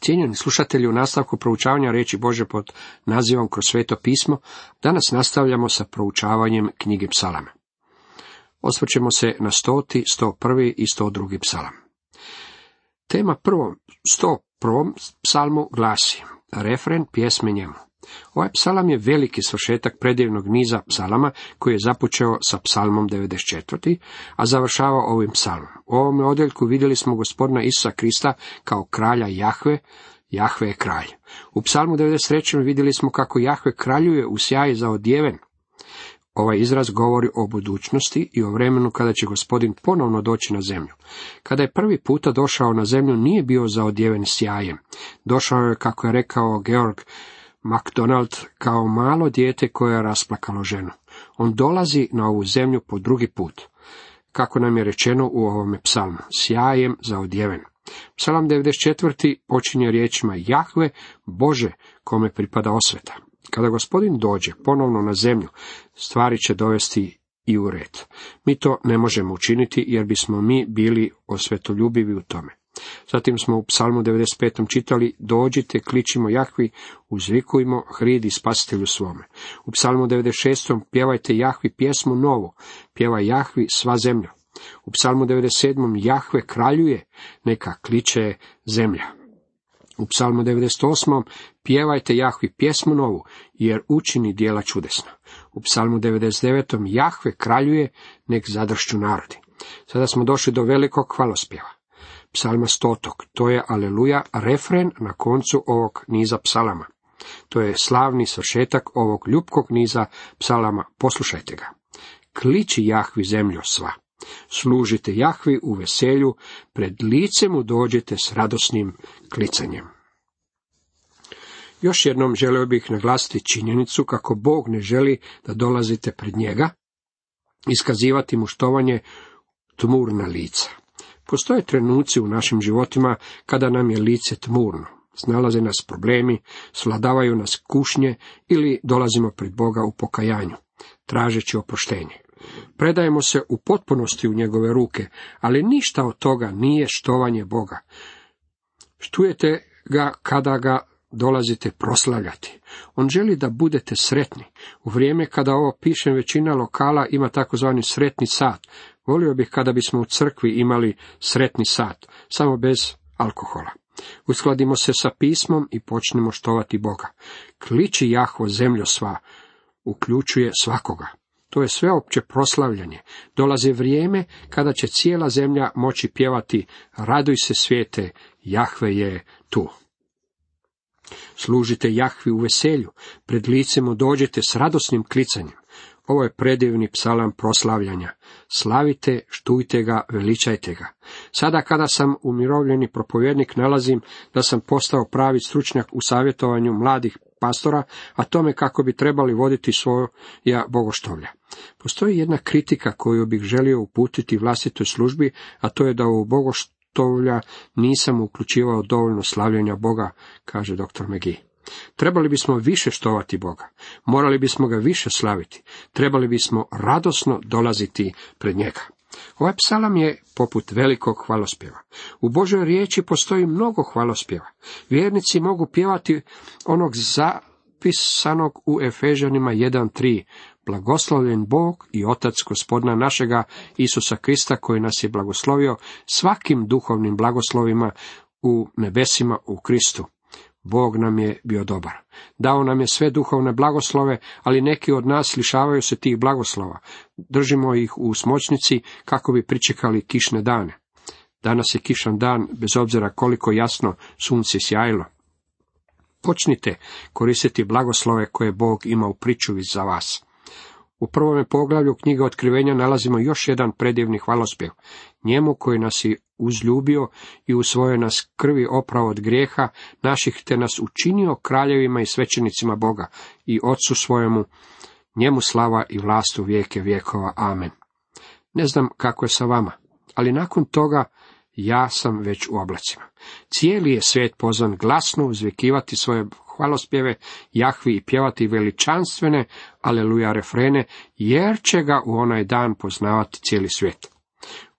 Cijenjeni slušatelji, u nastavku proučavanja riječi Bože pod nazivom kroz sveto pismo, danas nastavljamo sa proučavanjem knjige psalama. Osvrćemo se na stoti, sto prvi i sto drugi psalam. Tema prvom, sto prvom psalmu glasi, refren pjesme njemu. Ovaj psalam je veliki svršetak predivnog niza psalama koji je započeo sa psalmom 94. a završava ovim psalmom. U ovom odjeljku vidjeli smo gospodina Isusa Krista kao kralja Jahve, Jahve je kralj. U psalmu 93. vidjeli smo kako Jahve kraljuje u sjaji za odjeven. Ovaj izraz govori o budućnosti i o vremenu kada će gospodin ponovno doći na zemlju. Kada je prvi puta došao na zemlju nije bio za odjeven sjajem. Došao je, kako je rekao Georg MacDonald kao malo dijete koje je rasplakalo ženu. On dolazi na ovu zemlju po drugi put, kako nam je rečeno u ovome psalmu, sjajem za odjeven. Psalam 94. počinje riječima Jahve, Bože, kome pripada osveta. Kada gospodin dođe ponovno na zemlju, stvari će dovesti i u red. Mi to ne možemo učiniti jer bismo mi bili osvetoljubivi u tome. Zatim smo u psalmu 95. čitali Dođite, kličimo Jahvi, uzvikujmo hridi spasitelju svome. U psalmu 96. pjevajte Jahvi pjesmu novu, pjeva Jahvi sva zemlja. U psalmu 97. Jahve kraljuje, neka kliče zemlja. U psalmu 98. pjevajte Jahvi pjesmu novu, jer učini dijela čudesna. U psalmu 99. Jahve kraljuje, nek zadršću narodi. Sada smo došli do velikog hvalospjeva psalma stotog. To je aleluja refren na koncu ovog niza psalama. To je slavni svršetak ovog ljubkog niza psalama. Poslušajte ga. Kliči Jahvi zemljo sva. Služite Jahvi u veselju, pred licem mu dođete s radosnim klicanjem. Još jednom želio bih naglasiti činjenicu kako Bog ne želi da dolazite pred njega, iskazivati mu štovanje tmurna lica. Postoje trenuci u našim životima kada nam je lice tmurno. Snalaze nas problemi, sladavaju nas kušnje ili dolazimo pred Boga u pokajanju, tražeći oproštenje. Predajemo se u potpunosti u njegove ruke, ali ništa od toga nije štovanje Boga. Štujete ga kada ga dolazite proslavljati. On želi da budete sretni. U vrijeme kada ovo pišem, većina lokala ima takozvani sretni sat. Volio bih kada bismo u crkvi imali sretni sat, samo bez alkohola. Uskladimo se sa pismom i počnemo štovati Boga. Kliči Jahvo zemljo sva, uključuje svakoga. To je sveopće proslavljanje. Dolazi vrijeme kada će cijela zemlja moći pjevati Raduj se svijete, Jahve je tu. Služite Jahvi u veselju, pred licem mu dođete s radosnim klicanjem. Ovo je predivni psalam proslavljanja. Slavite, štujte ga, veličajte ga. Sada kada sam umirovljeni propovjednik nalazim da sam postao pravi stručnjak u savjetovanju mladih pastora, a tome kako bi trebali voditi svoja bogoštovlja. Postoji jedna kritika koju bih želio uputiti vlastitoj službi, a to je da u bogoštovlja nisam uključivao dovoljno slavljenja Boga, kaže dr. McGee. Trebali bismo više štovati Boga, morali bismo ga više slaviti, trebali bismo radosno dolaziti pred njega. Ovaj psalam je poput velikog hvalospjeva. U Božoj riječi postoji mnogo hvalospjeva. Vjernici mogu pjevati onog zapisanog u Efežanima 1.3. Blagoslovljen Bog i Otac gospodina našega Isusa Krista koji nas je blagoslovio svakim duhovnim blagoslovima u nebesima u Kristu. Bog nam je bio dobar. Dao nam je sve duhovne blagoslove, ali neki od nas lišavaju se tih blagoslova. Držimo ih u smočnici kako bi pričekali kišne dane. Danas je kišan dan, bez obzira koliko jasno sunce sjajilo. Počnite koristiti blagoslove koje Bog ima u pričuvi za vas. U prvome poglavlju knjiga otkrivenja nalazimo još jedan predivni hvalospjev. Njemu koji nas je uzljubio i u svojoj nas krvi opravo od grijeha naših te nas učinio kraljevima i svećenicima Boga i Otcu svojemu, njemu slava i vlast u vijeke vjekova. Amen. Ne znam kako je sa vama, ali nakon toga ja sam već u oblacima. Cijeli je svijet pozvan glasno uzvikivati svoje hvalospjeve Jahvi i pjevati veličanstvene aleluja refrene, jer će ga u onaj dan poznavati cijeli svijet.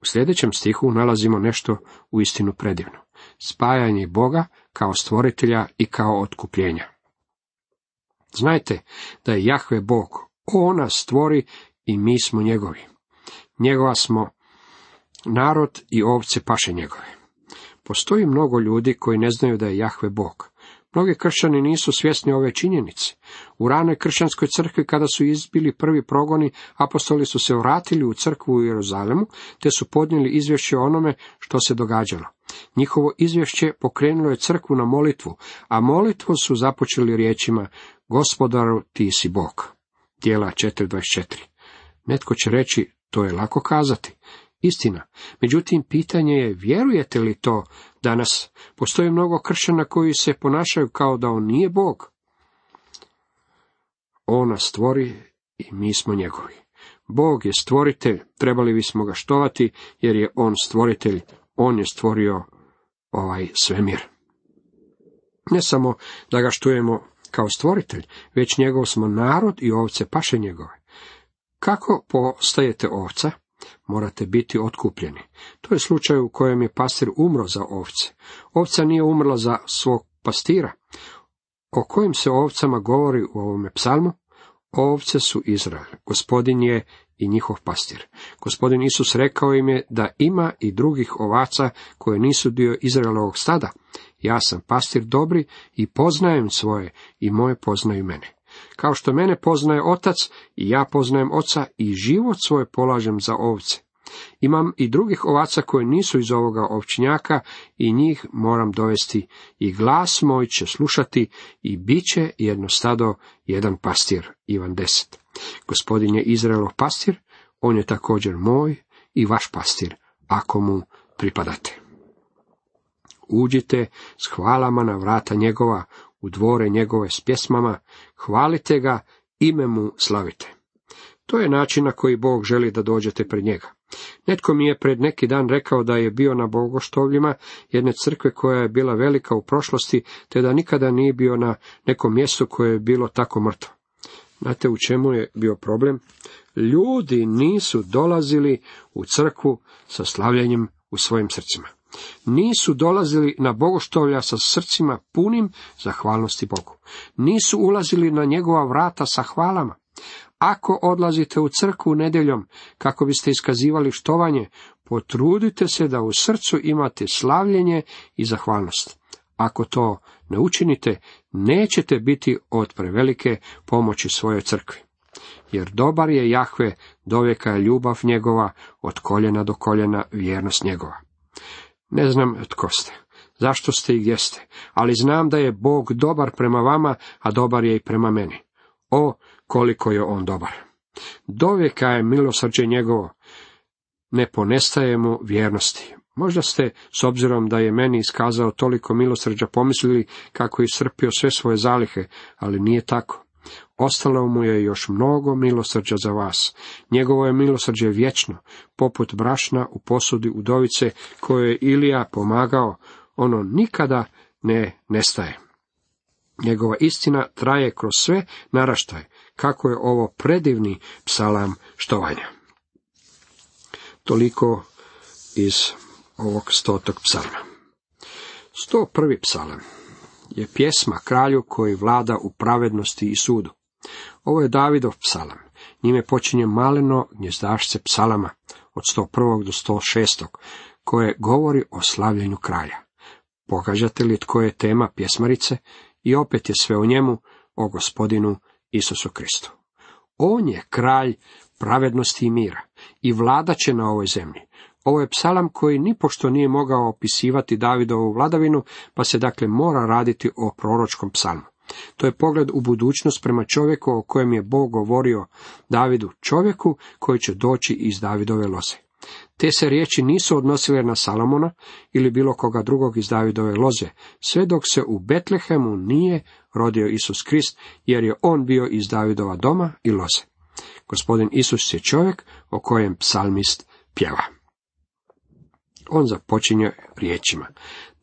U sljedećem stihu nalazimo nešto u istinu predivno. spajanje Boga kao stvoritelja i kao otkupljenja. Znajte da je Jahve Bog, On nas stvori i mi smo njegovi. Njegova smo narod i ovce paše njegove. Postoji mnogo ljudi koji ne znaju da je Jahve Bog. Mnogi kršćani nisu svjesni ove činjenice. U ranoj kršćanskoj crkvi kada su izbili prvi progoni, apostoli su se vratili u crkvu u Jeruzalemu, te su podnijeli izvješće o onome što se događalo. Njihovo izvješće pokrenulo je crkvu na molitvu, a molitvu su započeli riječima Gospodaru, ti si Bog. Dijela 4.24. Netko će reći, to je lako kazati. Istina. Međutim, pitanje je, vjerujete li to danas? Postoji mnogo kršćana koji se ponašaju kao da on nije Bog. On nas stvori i mi smo njegovi. Bog je stvoritelj, trebali bismo ga štovati, jer je on stvoritelj, on je stvorio ovaj svemir. Ne samo da ga štujemo kao stvoritelj, već njegov smo narod i ovce paše njegove. Kako postajete ovca? Morate biti otkupljeni. To je slučaj u kojem je pastir umro za ovce. Ovca nije umrla za svog pastira. O kojim se ovcama govori u ovome psalmu? Ovce su Izrael. Gospodin je i njihov pastir. Gospodin Isus rekao im je da ima i drugih ovaca koje nisu dio Izraelovog stada. Ja sam pastir dobri i poznajem svoje i moje poznaju mene. Kao što mene poznaje otac i ja poznajem oca i život svoj polažem za ovce. Imam i drugih ovaca koje nisu iz ovoga ovčnjaka i njih moram dovesti i glas moj će slušati i bit će jedno stado jedan pastir. Ivan 10. Gospodin je Izraelov pastir, on je također moj i vaš pastir, ako mu pripadate. Uđite s hvalama na vrata njegova, u dvore njegove s pjesmama, hvalite ga, ime mu slavite. To je način na koji Bog želi da dođete pred njega. Netko mi je pred neki dan rekao da je bio na bogoštovljima jedne crkve koja je bila velika u prošlosti, te da nikada nije bio na nekom mjestu koje je bilo tako mrtvo. Znate u čemu je bio problem? Ljudi nisu dolazili u crkvu sa slavljanjem u svojim srcima nisu dolazili na bogoštovlja sa srcima punim zahvalnosti Bogu. Nisu ulazili na njegova vrata sa hvalama. Ako odlazite u crkvu nedjeljom kako biste iskazivali štovanje, potrudite se da u srcu imate slavljenje i zahvalnost. Ako to ne učinite, nećete biti od prevelike pomoći svojoj crkvi. Jer dobar je Jahve, dovijeka je ljubav njegova, od koljena do koljena vjernost njegova. Ne znam tko ste, zašto ste i gdje ste, ali znam da je Bog dobar prema vama, a dobar je i prema meni. O, koliko je on dobar. Dovijeka je milosrđe njegovo, ne ponestaje mu vjernosti. Možda ste, s obzirom da je meni iskazao toliko milosrđa, pomislili kako je iscrpio sve svoje zalihe, ali nije tako. Ostalo mu je još mnogo milosrđa za vas. Njegovo je milosrđe vječno, poput brašna u posudi udovice koje je Ilija pomagao, ono nikada ne nestaje. Njegova istina traje kroz sve naraštaje, kako je ovo predivni psalam štovanja. Toliko iz ovog stotog psalma. Sto prvi psalam je pjesma kralju koji vlada u pravednosti i sudu. Ovo je Davidov psalam. Njime počinje maleno gnjezdašce psalama od 101. do 106. koje govori o slavljenju kralja. Pogađate li tko je tema pjesmarice i opet je sve o njemu, o gospodinu Isusu Kristu. On je kralj pravednosti i mira i vlada će na ovoj zemlji. Ovo je psalam koji nipošto nije mogao opisivati Davidovu vladavinu, pa se dakle mora raditi o proročkom psalmu. To je pogled u budućnost prema čovjeku o kojem je Bog govorio Davidu, čovjeku koji će doći iz Davidove loze. Te se riječi nisu odnosile na Salomona ili bilo koga drugog iz Davidove loze, sve dok se u Betlehemu nije rodio Isus Krist, jer je on bio iz Davidova doma i loze. Gospodin Isus je čovjek o kojem psalmist pjeva. On započinje riječima,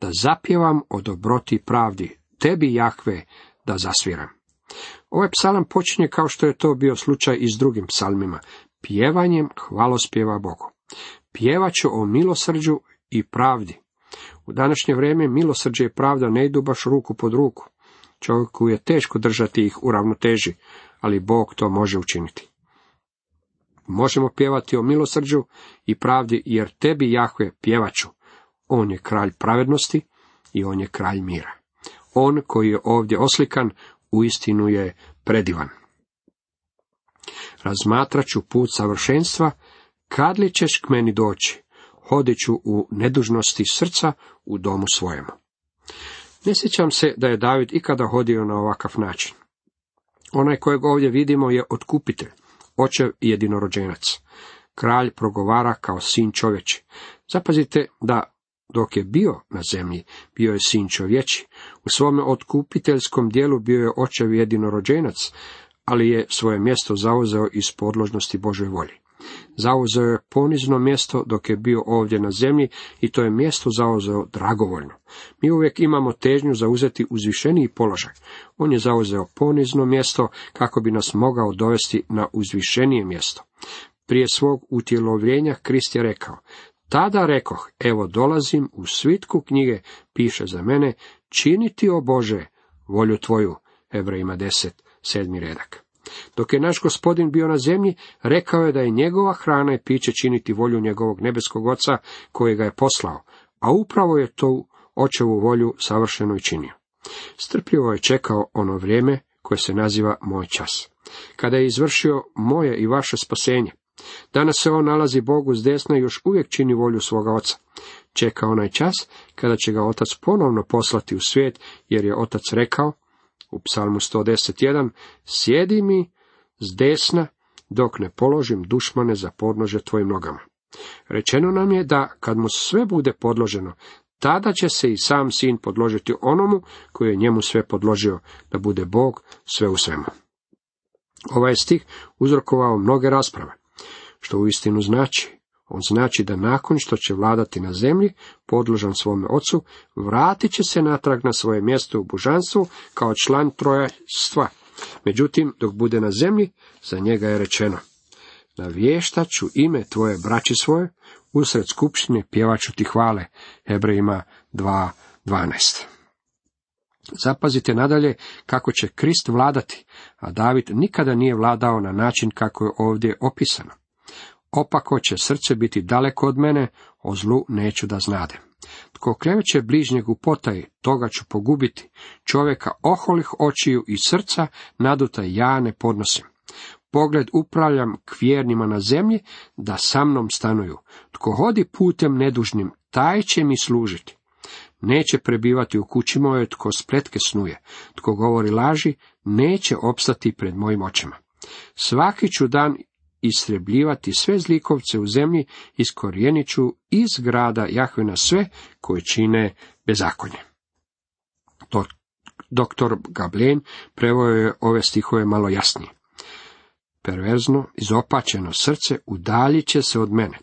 da zapjevam o dobroti pravdi, tebi Jahve, da zasviram. Ovaj psalam počinje kao što je to bio slučaj i s drugim psalmima, pjevanjem hvalospjeva Bogu. Pjevat ću o milosrđu i pravdi. U današnje vrijeme milosrđe i pravda ne idu baš ruku pod ruku. Čovjeku je teško držati ih u ravnoteži, ali Bog to može učiniti. Možemo pjevati o milosrđu i pravdi, jer tebi Jahve pjevaću. On je kralj pravednosti i on je kralj mira. On koji je ovdje oslikan, uistinu je predivan. Razmatrat ću put savršenstva, kad li ćeš k meni doći? Hodit ću u nedužnosti srca u domu svojemu. Ne sjećam se da je David ikada hodio na ovakav način. Onaj kojeg ovdje vidimo je otkupitelj, očev i jedinorođenac. Kralj progovara kao sin čovječi. Zapazite da dok je bio na zemlji, bio je sin čovječi. U svome otkupiteljskom dijelu bio je očev jedinorođenac, ali je svoje mjesto zauzeo iz podložnosti Božoj volji. Zauzeo je ponizno mjesto dok je bio ovdje na zemlji i to je mjesto zauzeo dragovoljno. Mi uvijek imamo težnju zauzeti uzvišeniji položaj. On je zauzeo ponizno mjesto kako bi nas mogao dovesti na uzvišenije mjesto. Prije svog utjelovljenja Krist je rekao, tada rekoh, evo dolazim u svitku knjige, piše za mene, činiti o Bože volju tvoju, Hebrejima 10, sedmi redak. Dok je naš gospodin bio na zemlji, rekao je da je njegova hrana i piće činiti volju njegovog nebeskog oca koji ga je poslao, a upravo je to očevu volju savršeno i činio. Strpljivo je čekao ono vrijeme koje se naziva moj čas. Kada je izvršio moje i vaše spasenje, danas se on nalazi Bogu s desna i još uvijek čini volju svoga oca. Čeka onaj čas kada će ga otac ponovno poslati u svijet, jer je otac rekao, u psalmu 110.1, sjedi mi s desna, dok ne položim dušmane za podnože tvojim nogama. Rečeno nam je da kad mu sve bude podloženo, tada će se i sam sin podložiti onomu koji je njemu sve podložio, da bude Bog sve u svemu. Ovaj stih uzrokovao mnoge rasprave, što uistinu znači on znači da nakon što će vladati na zemlji, podložan svome ocu, vratit će se natrag na svoje mjesto u božanstvu kao član trojstva. Međutim, dok bude na zemlji, za njega je rečeno, navještat ću ime tvoje braći svoje, usred skupštine pjevaću ti hvale. Hebrejima 2.12. Zapazite nadalje kako će Krist vladati, a David nikada nije vladao na način kako je ovdje opisano. Opako će srce biti daleko od mene, o zlu neću da znade. Tko kleveće bližnjeg u potaji, toga ću pogubiti. Čovjeka oholih očiju i srca naduta ja ne podnosim. Pogled upravljam kvjernima na zemlji, da sa mnom stanuju. Tko hodi putem nedužnim, taj će mi služiti. Neće prebivati u kući mojoj tko spletke snuje. Tko govori laži, neće opstati pred mojim očima. Svaki ću dan istrebljivati sve zlikovce u zemlji, iskorijenit ću iz grada Jahvina sve koji čine bezakonje. Doktor Gablen preveo je ove stihove malo jasnije. Perverzno, izopačeno srce udaljit će se od mene.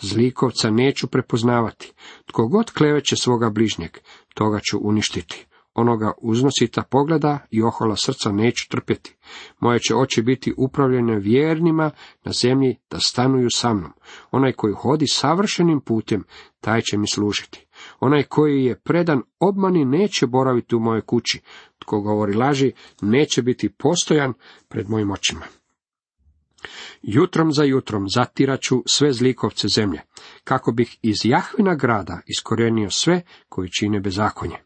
Zlikovca neću prepoznavati. Tko god kleveće svoga bližnjeg, toga ću uništiti onoga uznosita pogleda i ohola srca neću trpjeti. Moje će oči biti upravljene vjernima na zemlji da stanuju sa mnom. Onaj koji hodi savršenim putem, taj će mi služiti. Onaj koji je predan obmani neće boraviti u mojoj kući. Tko govori laži, neće biti postojan pred mojim očima. Jutrom za jutrom zatiraću sve zlikovce zemlje, kako bih iz Jahvina grada iskorenio sve koji čine bezakonje.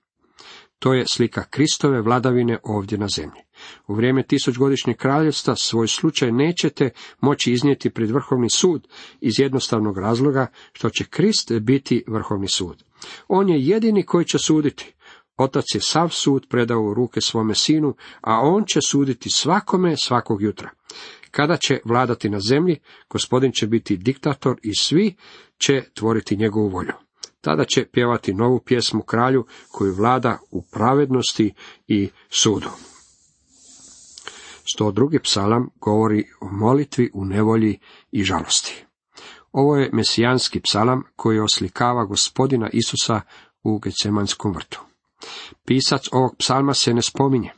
To je slika Kristove vladavine ovdje na zemlji. U vrijeme tisućgodišnjeg kraljevstva svoj slučaj nećete moći iznijeti pred vrhovni sud iz jednostavnog razloga što će Krist biti vrhovni sud. On je jedini koji će suditi. Otac je sav sud predao u ruke svome sinu, a on će suditi svakome svakog jutra. Kada će vladati na zemlji, gospodin će biti diktator i svi će tvoriti njegovu volju. Tada će pjevati novu pjesmu kralju koju vlada u pravednosti i sudu. 102. psalam govori o molitvi u nevolji i žalosti. Ovo je mesijanski psalam koji oslikava gospodina Isusa u Gecemanskom vrtu. Pisac ovog psalma se ne spominje.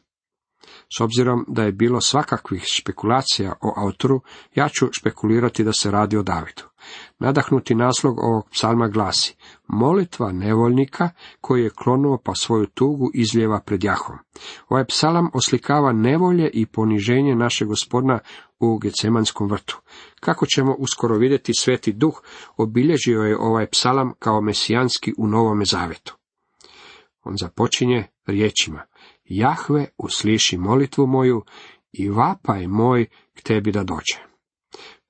S obzirom da je bilo svakakvih špekulacija o autoru, ja ću špekulirati da se radi o Davidu. Nadahnuti naslog ovog psalma glasi, molitva nevoljnika koji je klonuo pa svoju tugu izljeva pred Jahom. Ovaj psalam oslikava nevolje i poniženje našeg gospodina u Gecemanskom vrtu. Kako ćemo uskoro vidjeti, sveti duh obilježio je ovaj psalam kao mesijanski u Novome Zavetu. On započinje riječima, Jahve usliši molitvu moju i vapaj moj k tebi da dođe.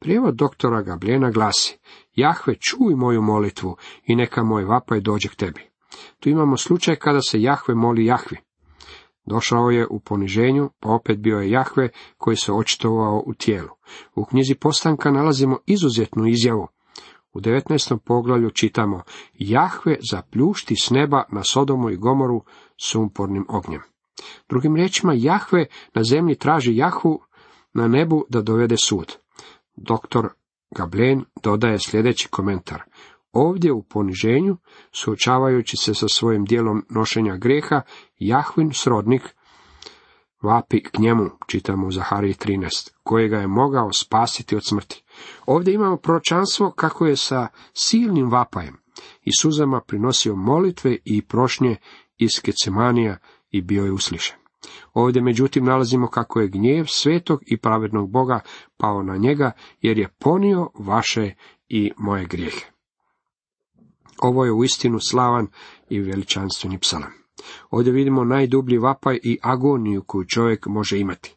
Prijevod doktora Gabljena glasi, Jahve čuj moju molitvu i neka moj vapaj dođe k tebi. Tu imamo slučaj kada se Jahve moli Jahvi. Došao je u poniženju, pa opet bio je Jahve koji se očitovao u tijelu. U knjizi postanka nalazimo izuzetnu izjavu. U 19. poglavlju čitamo Jahve zapljušti s neba na Sodomu i Gomoru sumpornim ognjem. Drugim riječima, Jahve na zemlji traži Jahvu na nebu da dovede sud. Doktor Gablen dodaje sljedeći komentar. Ovdje u poniženju, suočavajući se sa svojim dijelom nošenja greha, Jahvin srodnik vapi k njemu, čitamo u Zahariji 13, kojega je mogao spasiti od smrti. Ovdje imamo proročanstvo kako je sa silnim vapajem i suzama prinosio molitve i prošnje iz Kecemanija i bio je uslišen. Ovdje međutim nalazimo kako je gnjev svetog i pravednog Boga pao na njega, jer je ponio vaše i moje grijehe. Ovo je uistinu slavan i veličanstveni psalam. Ovdje vidimo najdublji vapaj i agoniju koju čovjek može imati.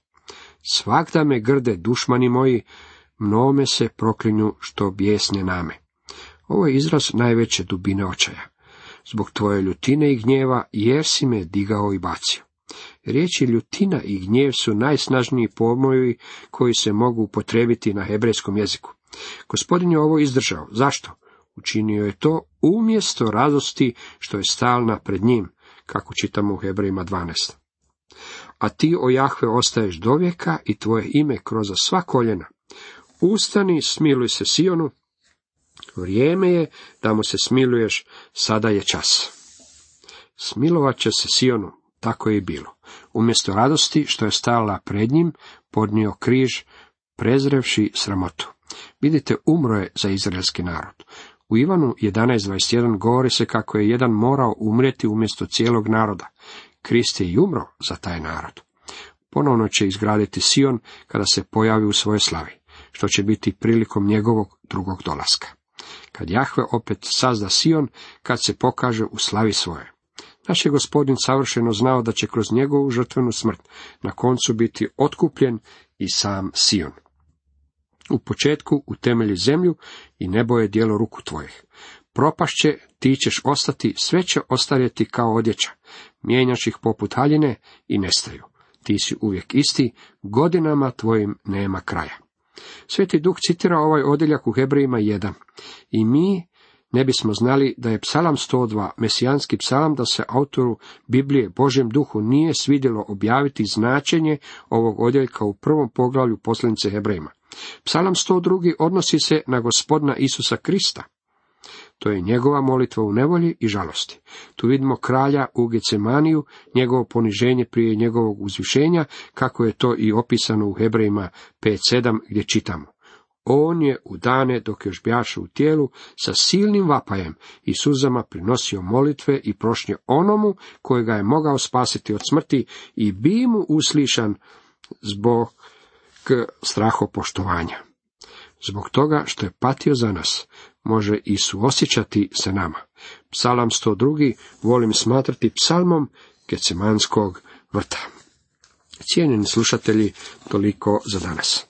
Svakda me grde dušmani moji, mnome se proklinju što bijesne name. Ovo je izraz najveće dubine očaja. Zbog tvoje ljutine i gnjeva, jer si me digao i bacio. Riječi ljutina i gnjev su najsnažniji pomoji koji se mogu upotrebiti na hebrejskom jeziku. Gospodin je ovo izdržao. Zašto? Učinio je to umjesto radosti što je stalna pred njim, kako čitamo u Hebrejima 12. A ti, o Jahve, ostaješ do vijeka i tvoje ime kroz sva koljena. Ustani, smiluj se Sionu, vrijeme je da mu se smiluješ, sada je čas. Smilovat će se Sionu, tako je bilo. Umjesto radosti što je stala pred njim, podnio križ, prezrevši sramotu. Vidite, umro je za izraelski narod. U Ivanu 11.21 govori se kako je jedan morao umrijeti umjesto cijelog naroda. Krist je i umro za taj narod. Ponovno će izgraditi Sion kada se pojavi u svojoj slavi, što će biti prilikom njegovog drugog dolaska. Kad Jahve opet sazda Sion, kad se pokaže u slavi svoje. Naš je gospodin savršeno znao da će kroz njegovu žrtvenu smrt na koncu biti otkupljen i sam Sion. U početku utemelji zemlju i nebo je dijelo ruku tvojih. Propašće, ti ćeš ostati, sve će ostarjeti kao odjeća. Mijenjaš ih poput haljine i nestaju. Ti si uvijek isti, godinama tvojim nema kraja. Sveti Duh citira ovaj odjeljak u Hebrejima 1. I mi ne bismo znali da je psalam 102, mesijanski psalam, da se autoru Biblije Božem duhu nije svidjelo objaviti značenje ovog odjeljka u prvom poglavlju poslanice Hebrejima. Psalam 102. odnosi se na gospodina Isusa Krista. To je njegova molitva u nevolji i žalosti. Tu vidimo kralja u Gecemaniju, njegovo poniženje prije njegovog uzvišenja, kako je to i opisano u Hebrejima 5.7 gdje čitamo. On je u dane dok još bjaše u tijelu sa silnim vapajem i suzama prinosio molitve i prošnje onomu kojega je mogao spasiti od smrti i bi mu uslišan zbog strahopoštovanja. Zbog toga što je patio za nas, može i suosjećati se nama. Psalam 102. volim smatrati psalmom Gecemanskog vrta. Cijenjeni slušatelji, toliko za danas.